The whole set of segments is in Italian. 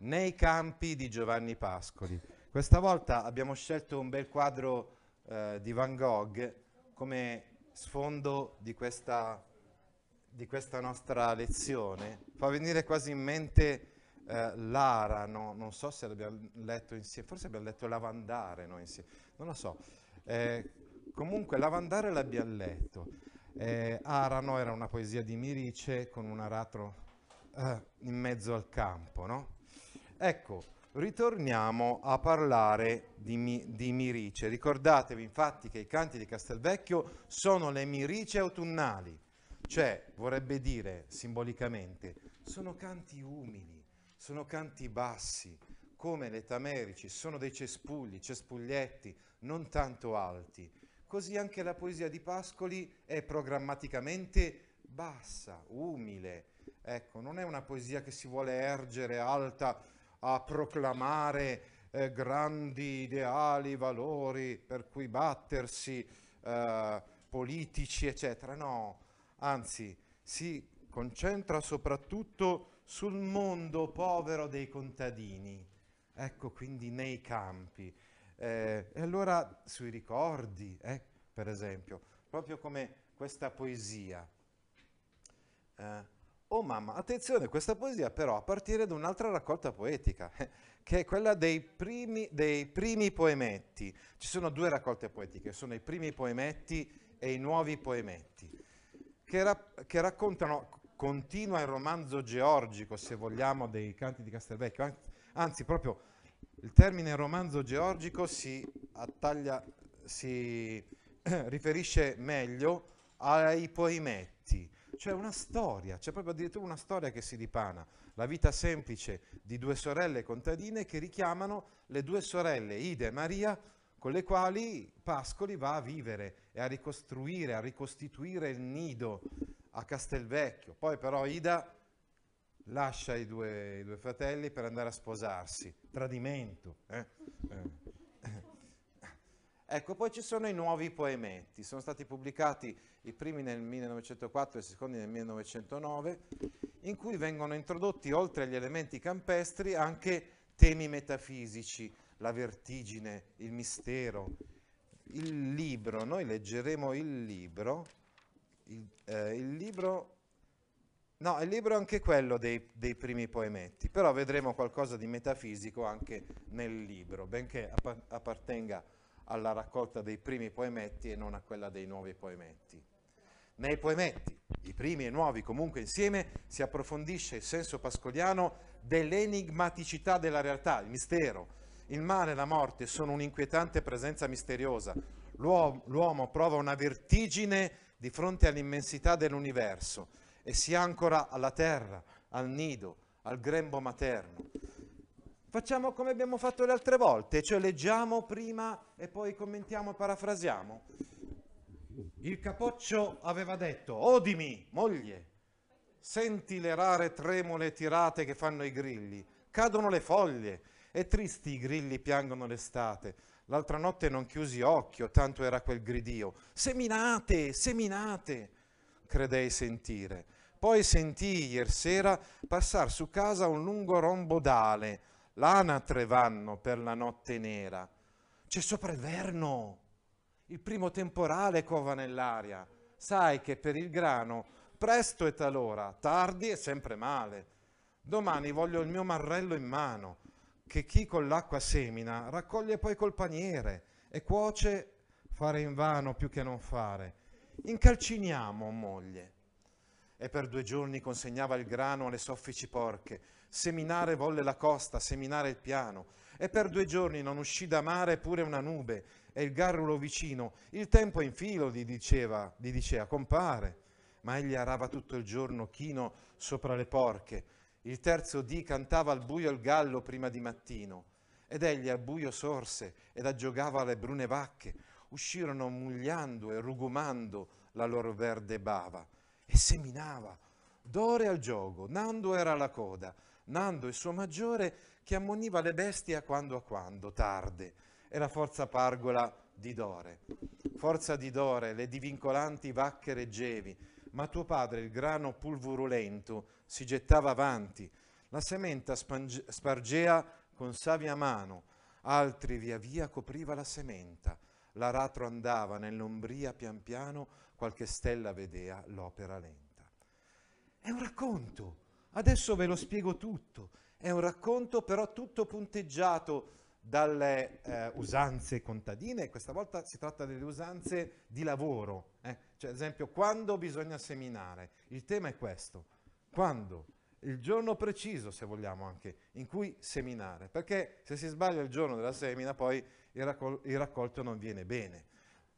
Nei campi di Giovanni Pascoli. Questa volta abbiamo scelto un bel quadro eh, di Van Gogh come sfondo di questa, di questa nostra lezione. Fa venire quasi in mente eh, Lara, no? non so se l'abbiamo letto insieme, forse abbiamo letto Lavandare no? insieme, non lo so. Eh, comunque Lavandare l'abbiamo letto. Eh, Arano era una poesia di Mirice con un aratro eh, in mezzo al campo, no? Ecco, ritorniamo a parlare di, di, Mirice. Ricordatevi infatti che i canti di Castelvecchio sono le Mirice autunnali, cioè vorrebbe dire simbolicamente, sono canti umili, sono canti bassi, come le tamerici, sono dei cespugli, cespuglietti, non tanto alti. Così anche la poesia di Pascoli è programmaticamente bassa, umile. Ecco, non è una poesia che si vuole ergere alta a proclamare eh, grandi ideali, valori per cui battersi, eh, politici, eccetera. No, anzi, si concentra soprattutto sul mondo povero dei contadini, ecco quindi nei campi. Eh, e allora sui ricordi, eh, per esempio, proprio come questa poesia. Eh, Oh mamma, attenzione, questa poesia però a partire da un'altra raccolta poetica, che è quella dei primi, dei primi, poemetti. Ci sono due raccolte poetiche, sono i primi poemetti e i nuovi poemetti, che, ra- che raccontano, continua il romanzo georgico, se vogliamo, dei canti di Castelvecchio, anzi proprio il termine romanzo georgico si attaglia, si riferisce meglio ai poemetti c'è una storia, c'è proprio addirittura una storia che si dipana, la vita semplice di due sorelle contadine che richiamano le due sorelle Ida e Maria con le quali Pascoli va a vivere e a ricostruire, a ricostituire il nido a Castelvecchio. Poi però Ida lascia i due, i due fratelli per andare a sposarsi, tradimento. Eh? Eh. Ecco, poi ci sono i nuovi poemetti, sono stati pubblicati i primi nel 1904 e i secondi nel 1909, in cui vengono introdotti, oltre agli elementi campestri, anche temi metafisici, la vertigine, il mistero, il libro. Noi leggeremo il libro, il, eh, il libro, no, il libro è anche quello dei, dei primi poemetti, però vedremo qualcosa di metafisico anche nel libro, benché appartenga a alla raccolta dei primi poemetti e non a quella dei nuovi poemetti. Nei poemetti, i primi e nuovi comunque insieme, si approfondisce il senso pascoliano dell'enigmaticità della realtà, il mistero. Il male e la morte sono un'inquietante presenza misteriosa. L'uomo, l'uomo prova una vertigine di fronte all'immensità dell'universo e si ancora alla terra, al nido, al grembo materno. Facciamo come abbiamo fatto le altre volte, cioè leggiamo prima e poi commentiamo e parafrasiamo. Il capoccio aveva detto, odimi, moglie, senti le rare tremole tirate che fanno i grilli, cadono le foglie e tristi i grilli piangono l'estate. L'altra notte non chiusi occhio, tanto era quel gridio. Seminate, seminate, credei sentire. Poi sentii ieri sera passar su casa un lungo rombo d'ale, l'anatre vanno per la notte nera. C'è sopra il verno, il primo temporale cova nell'aria. Sai che per il grano presto è talora, tardi è sempre male. Domani voglio il mio marrello in mano, che chi con l'acqua semina raccoglie poi col paniere e cuoce fare in vano più che non fare. Incalciniamo, moglie. E per due giorni consegnava il grano alle soffici porche, seminare volle la costa, seminare il piano, e per due giorni non uscì da mare pure una nube, e il garrulo vicino, il tempo è in filo, gli diceva, gli diceva, compare. ma egli arava tutto il giorno chino sopra le porche. Il terzo dì cantava al buio il gallo prima di mattino. Ed egli al buio sorse ed aggiogava le brune vacche. Uscirono mugliando e rugumando la loro verde bava. E seminava, d'ore al gioco, Nando era la coda, Nando il suo maggiore che ammoniva le bestie a quando a quando, tarde, e la forza pargola di Dore. Forza di Dore, le divincolanti vacche reggevi, ma tuo padre, il grano pulvurulento, si gettava avanti, la sementa spange- spargea con savia mano, altri via via copriva la sementa, l'aratro andava nell'ombria pian piano, qualche stella vedea l'opera lenta. È un racconto, adesso ve lo spiego tutto, è un racconto però tutto punteggiato dalle eh, usanze contadine, questa volta si tratta delle usanze di lavoro, eh? cioè ad esempio quando bisogna seminare, il tema è questo, quando? Il giorno preciso, se vogliamo anche, in cui seminare, perché se si sbaglia il giorno della semina poi il, raccol- il raccolto non viene bene.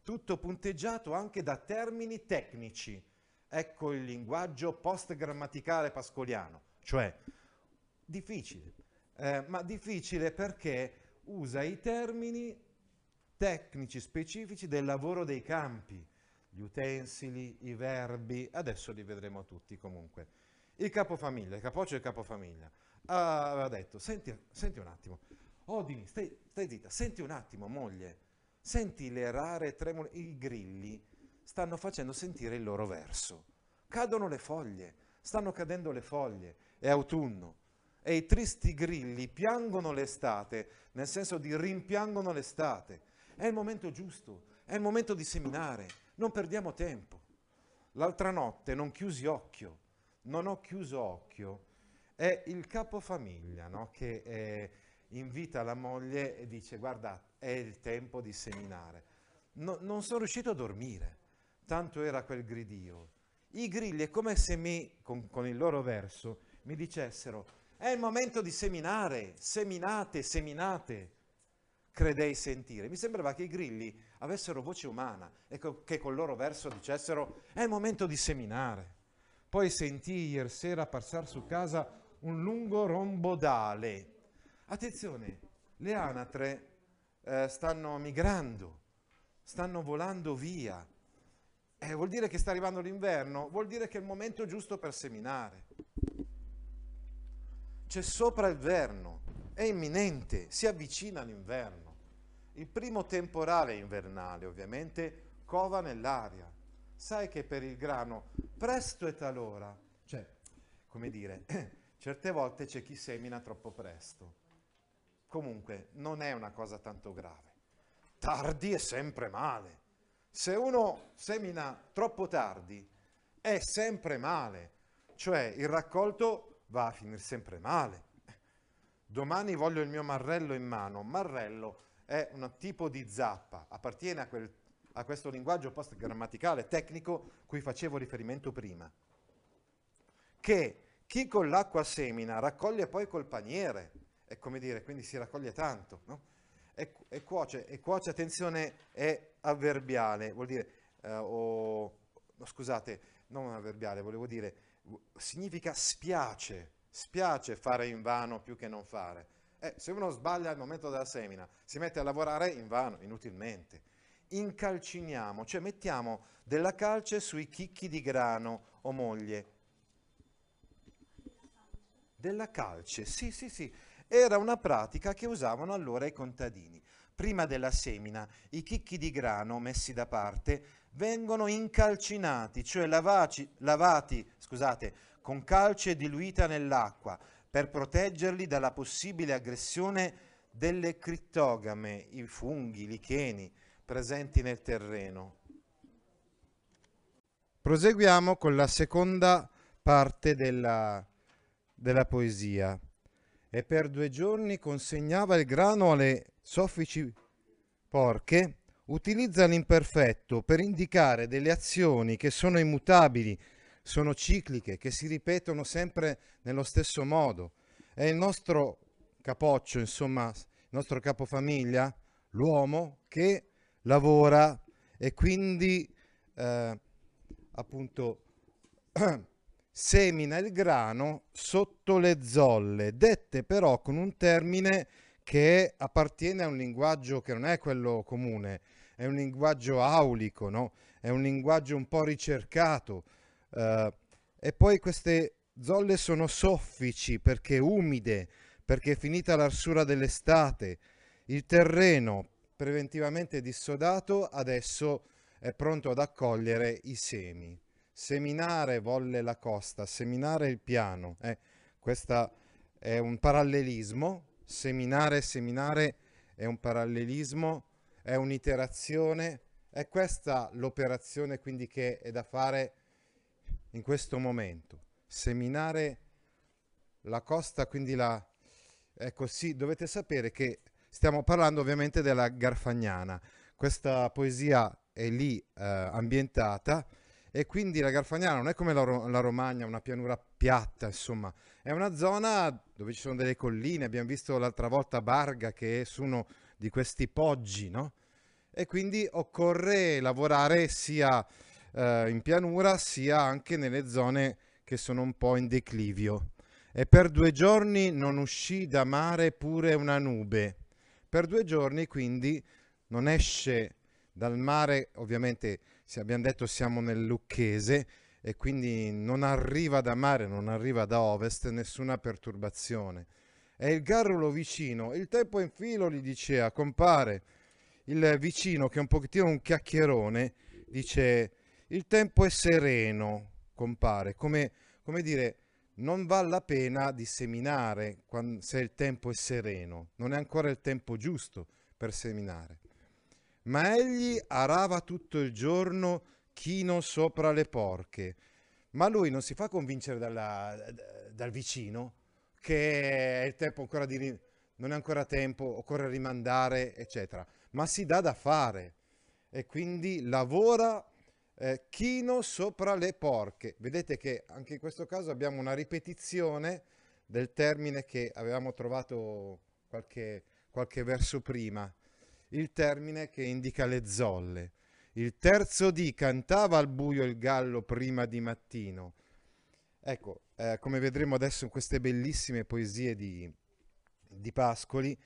Tutto punteggiato anche da termini tecnici, ecco il linguaggio post-grammaticale pascoliano, cioè difficile, eh, ma difficile perché usa i termini tecnici specifici del lavoro dei campi, gli utensili, i verbi, adesso li vedremo tutti comunque. Il capofamiglia, il capoccio del capofamiglia, aveva detto, senti, senti un attimo, Odini, stai, stai zitta, senti un attimo moglie, senti le rare tremole, i grilli stanno facendo sentire il loro verso, cadono le foglie, stanno cadendo le foglie, è autunno, e i tristi grilli piangono l'estate, nel senso di rimpiangono l'estate. È il momento giusto, è il momento di seminare, non perdiamo tempo. L'altra notte non chiusi occhio, non ho chiuso occhio, è il capofamiglia no? che eh, invita la moglie e dice guarda è il tempo di seminare. No, non sono riuscito a dormire, tanto era quel gridio. I grilli è come se mi, con, con il loro verso, mi dicessero è il momento di seminare, seminate, seminate, credei sentire. Mi sembrava che i grilli avessero voce umana e che col loro verso dicessero è il momento di seminare. Poi sentii ieri sera passare su casa un lungo rombodale. Attenzione, le anatre eh, stanno migrando, stanno volando via. Eh, vuol dire che sta arrivando l'inverno? Vuol dire che è il momento giusto per seminare c'è sopra il verno, è imminente, si avvicina l'inverno. Il primo temporale invernale, ovviamente, cova nell'aria. Sai che per il grano presto e talora, cioè, come dire, certe volte c'è chi semina troppo presto. Comunque, non è una cosa tanto grave. Tardi è sempre male. Se uno semina troppo tardi, è sempre male. Cioè, il raccolto va a finire sempre male. Domani voglio il mio marrello in mano. Marrello è un tipo di zappa, appartiene a, quel, a questo linguaggio post-grammaticale tecnico cui facevo riferimento prima, che chi con l'acqua semina raccoglie poi col paniere, è come dire, quindi si raccoglie tanto, no? e, e, cuoce, e cuoce, attenzione, è avverbiale, vuol dire, eh, o, no, scusate, non avverbiale, volevo dire, significa spiace, spiace fare in vano più che non fare. Eh, se uno sbaglia al momento della semina, si mette a lavorare in vano, inutilmente. Incalciniamo, cioè mettiamo della calce sui chicchi di grano o moglie. Della calce, sì, sì, sì. Era una pratica che usavano allora i contadini. Prima della semina, i chicchi di grano messi da parte vengono incalcinati, cioè lavaci, lavati scusate, con calce diluita nell'acqua per proteggerli dalla possibile aggressione delle crittogame, i funghi, i licheni presenti nel terreno. Proseguiamo con la seconda parte della, della poesia. E per due giorni consegnava il grano alle soffici porche utilizza l'imperfetto per indicare delle azioni che sono immutabili, sono cicliche, che si ripetono sempre nello stesso modo. È il nostro capoccio, insomma, il nostro capofamiglia, l'uomo che lavora e quindi eh, appunto semina il grano sotto le zolle, dette però con un termine che appartiene a un linguaggio che non è quello comune, è un linguaggio aulico, no? è un linguaggio un po' ricercato. Uh, e poi queste zolle sono soffici perché umide, perché è finita l'arsura dell'estate. Il terreno preventivamente dissodato adesso è pronto ad accogliere i semi. Seminare volle la costa, seminare il piano. Eh, questo è un parallelismo. Seminare, seminare è un parallelismo, è un'iterazione. È questa l'operazione quindi che è da fare in questo momento. Seminare la costa, quindi la, Ecco sì, dovete sapere che stiamo parlando ovviamente della Garfagnana. Questa poesia è lì eh, ambientata e quindi la Garfagnana non è come la, la, Romagna, una pianura piatta, insomma, è una zona dove ci sono delle colline, abbiamo visto l'altra volta Barga che è su uno di questi poggi, no? E quindi occorre lavorare sia eh, in pianura sia anche nelle zone che sono un po' in declivio e per due giorni non uscì da mare pure una nube. Per due giorni quindi non esce dal mare, ovviamente se abbiamo detto siamo nel Lucchese e quindi non arriva da mare, non arriva da ovest nessuna perturbazione. E il garrulo vicino, il tempo in filo gli diceva, compare, il vicino che è un pochettino un chiacchierone, dice, il tempo è sereno, compare, come, come dire, non vale la pena di seminare se il tempo è sereno, non è ancora il tempo giusto per seminare. Ma egli arava tutto il giorno chino sopra le porche, ma lui non si fa convincere dalla, dal vicino che è il tempo ancora di non è ancora tempo, occorre rimandare, eccetera, ma si dà da fare. E quindi lavora eh, chino sopra le porche. Vedete che anche in questo caso abbiamo una ripetizione del termine che avevamo trovato qualche, qualche verso prima, il termine che indica le zolle. Il terzo dì cantava al buio il gallo prima di mattino. Ecco, eh, come vedremo adesso in queste bellissime poesie di, di Pascoli,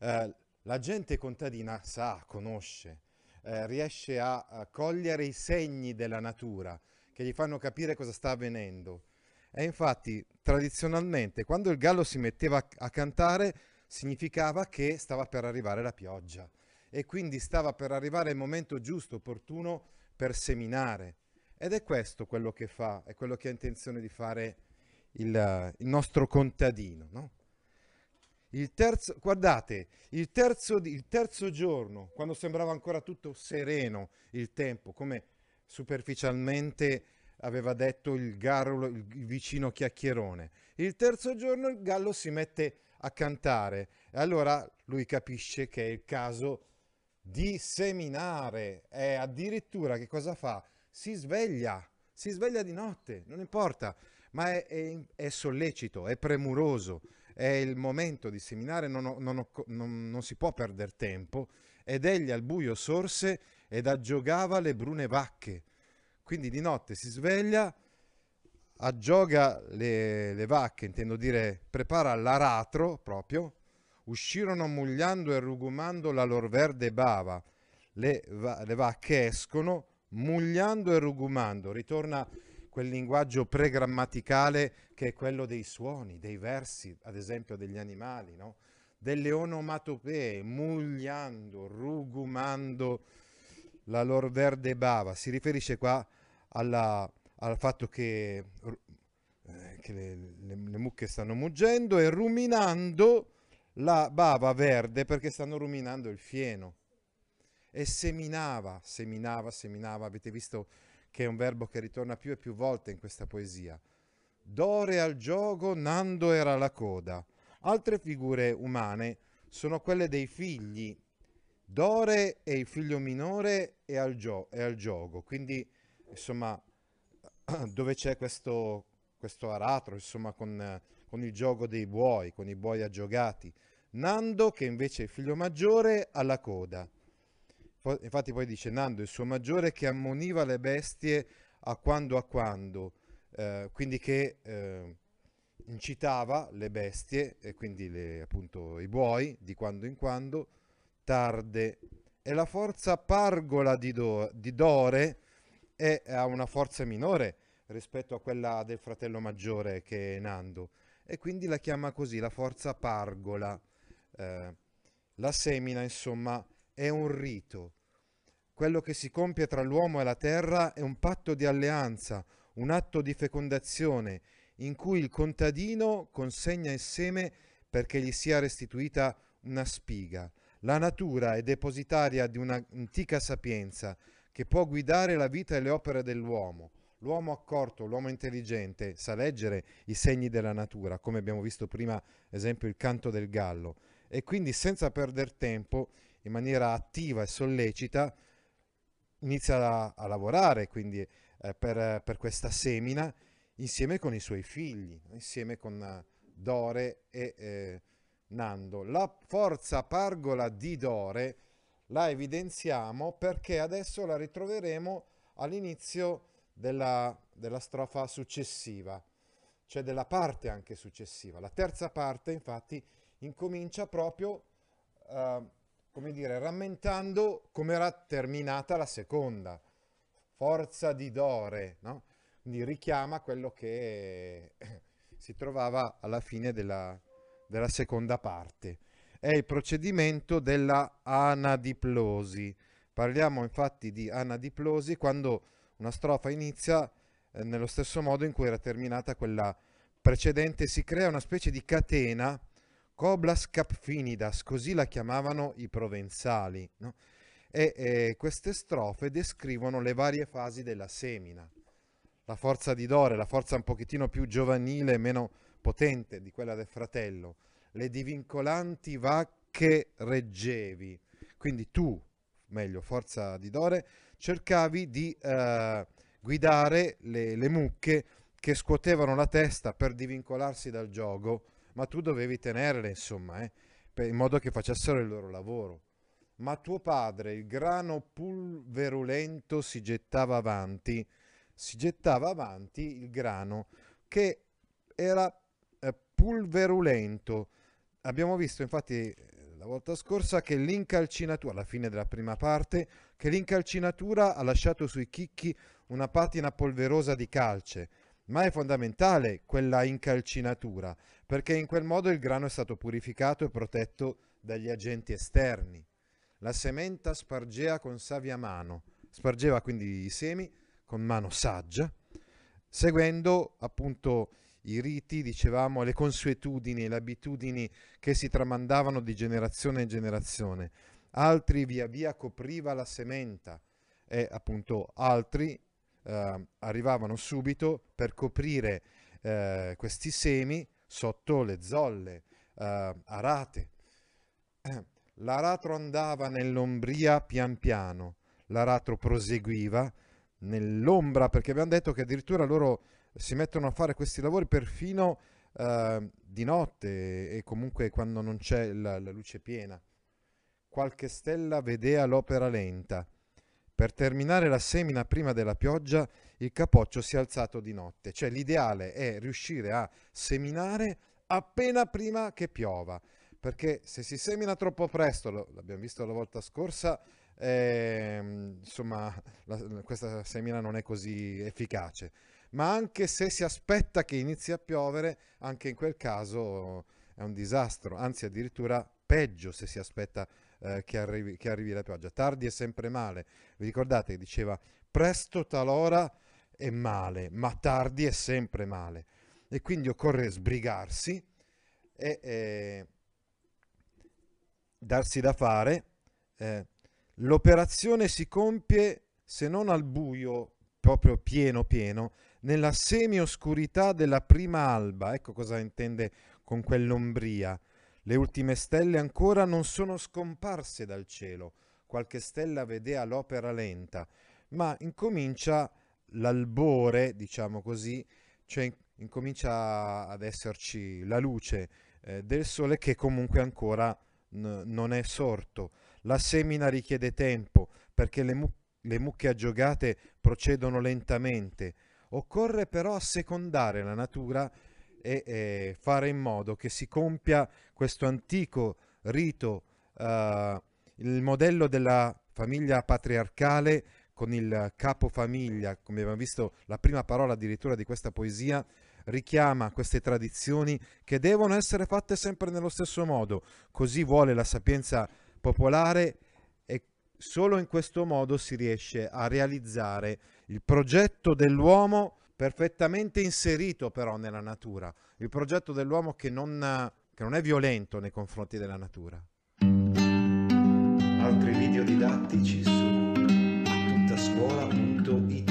eh, la gente contadina sa, conosce, eh, riesce a, a, cogliere i segni della natura che gli fanno capire cosa sta avvenendo. E infatti, tradizionalmente, quando il gallo si metteva a, a cantare, significava che stava per arrivare la pioggia e quindi stava per arrivare il momento giusto, opportuno per seminare. Ed è questo quello che fa, è quello che ha intenzione di fare il, il nostro contadino, no? Il terzo, guardate, il terzo, il terzo giorno, quando sembrava ancora tutto sereno il tempo, come superficialmente aveva detto il, garro, il vicino chiacchierone, il terzo giorno il gallo si mette a cantare e allora lui capisce che è il caso di seminare e addirittura che cosa fa? Si sveglia, si sveglia di notte, non importa, ma è, è, è sollecito, è premuroso, è il momento di seminare, non, ho, non, non, non si può perdere tempo, ed egli al buio sorse ed aggiogava le brune vacche. Quindi di notte si sveglia, aggioga le, le vacche, intendo dire prepara l'aratro proprio, uscirono mugliando e rugumando la lor verde bava, le, va, le vacche escono mugliando e rugumando, ritorna quel linguaggio pregrammaticale che è quello dei suoni, dei versi, ad esempio degli animali, no? delle onomatopee, mugliando, rugumando la loro verde bava. Si riferisce qua alla, al fatto che, eh, che le, le, le mucche stanno muggendo e ruminando la bava verde perché stanno ruminando il fieno. E seminava, seminava, seminava. Avete visto che è un verbo che ritorna più e più volte in questa poesia. Dore al gioco, Nando era la coda. Altre figure umane sono quelle dei figli. Dore è il figlio minore e al, gio- al gioco, quindi insomma dove c'è questo, questo aratro, insomma con, con il gioco dei buoi, con i buoi aggiogati. Nando, che invece è il figlio maggiore, alla coda. Infatti poi dice Nando, il suo maggiore che ammoniva le bestie a quando a quando, eh, quindi che eh, incitava le bestie, e quindi le, appunto i buoi, di quando in quando, tarde. E la forza pargola di, do, di Dore è, ha una forza minore rispetto a quella del fratello maggiore che è Nando, e quindi la chiama così, la forza pargola. Eh, la semina, insomma, è un rito. Quello che si compie tra l'uomo e la terra è un patto di alleanza, un atto di fecondazione in cui il contadino consegna il seme perché gli sia restituita una spiga. La natura è depositaria di un'antica sapienza che può guidare la vita e le opere dell'uomo. L'uomo accorto, l'uomo intelligente sa leggere i segni della natura, come abbiamo visto prima, esempio il canto del gallo, e quindi senza perdere tempo, in maniera attiva e sollecita, inizia a, a lavorare quindi, eh, per, per, questa semina insieme con i suoi figli, insieme con uh, Dore e eh, Nando. La forza pargola di Dore la evidenziamo perché adesso la ritroveremo all'inizio della, della strofa successiva, cioè della parte anche successiva. La terza parte infatti incomincia proprio, uh, come dire, rammentando come era terminata la seconda, forza di Dore, no? Quindi richiama quello che si trovava alla fine della, della seconda parte. È il procedimento della anadiplosi. Parliamo infatti di anadiplosi quando una strofa inizia eh, nello stesso modo in cui era terminata quella precedente, si crea una specie di catena Coblas capfinidas, così la chiamavano i provenzali, no? e eh, queste strofe descrivono le varie fasi della semina. La forza di Dore, la forza un pochettino più giovanile e meno potente di quella del fratello, le divincolanti vacche reggevi, quindi tu, meglio, forza di Dore, cercavi di eh, guidare le, le mucche che scuotevano la testa per divincolarsi dal gioco ma tu dovevi tenerle, insomma, eh, in modo che facessero il loro lavoro. Ma tuo padre, il grano pulverulento, si gettava avanti, si gettava avanti il grano che era eh, pulverulento. Abbiamo visto infatti la volta scorsa che l'incalcinatura, alla fine della prima parte, che l'incalcinatura ha lasciato sui chicchi una patina polverosa di calce ma è fondamentale quella incalcinatura, perché in quel modo il grano è stato purificato e protetto dagli agenti esterni. La sementa spargeva con savia mano, spargeva quindi i semi con mano saggia, seguendo appunto i riti, dicevamo, le consuetudini, le abitudini che si tramandavano di generazione in generazione. Altri via via copriva la sementa e appunto altri eh, arrivavano subito per coprire eh, questi semi sotto le zolle eh, arate. L'aratro andava nell'ombria pian piano, l'aratro proseguiva nell'ombra perché abbiamo detto che addirittura loro si mettono a fare questi lavori perfino eh, di notte e comunque quando non c'è la, la luce piena. Qualche stella vedea l'opera lenta per terminare la semina prima della pioggia, il capoccio si è alzato di notte. Cioè l'ideale è riuscire a seminare appena prima che piova, perché se si semina troppo presto, l'abbiamo visto la volta scorsa, eh, insomma la, questa semina non è così efficace. Ma anche se si aspetta che inizi a piovere, anche in quel caso è un disastro, anzi addirittura peggio se si aspetta eh, che, arrivi, che arrivi la pioggia. Tardi è sempre male. Vi ricordate che diceva presto talora è male, ma tardi è sempre male. E quindi occorre sbrigarsi e eh, darsi da fare. Eh, l'operazione si compie se non al buio, proprio pieno pieno, nella semi-oscurità della prima alba. Ecco cosa intende con quell'ombria. Le ultime stelle ancora non sono scomparse dal cielo, qualche stella vedea l'opera lenta, ma incomincia l'albore, diciamo così, cioè incomincia ad esserci la luce eh, del sole che comunque ancora n- non è sorto. La semina richiede tempo perché le, mu- le mucche aggiogate procedono lentamente. Occorre però assecondare la natura e, e fare in modo che si compia questo antico rito, eh, il modello della famiglia patriarcale con il capofamiglia, come abbiamo visto la prima parola addirittura di questa poesia, richiama queste tradizioni che devono essere fatte sempre nello stesso modo, così vuole la sapienza popolare e solo in questo modo si riesce a realizzare il progetto dell'uomo perfettamente inserito però nella natura, il progetto dell'uomo che non, che non è violento nei confronti della natura. Altri video didattici su tuttascuola.it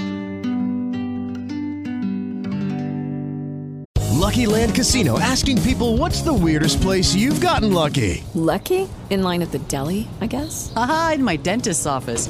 Lucky Land Casino asking people what's the weirdest place you've gotten lucky? Lucky? In line at the deli, I guess? Aha, in my dentist's office.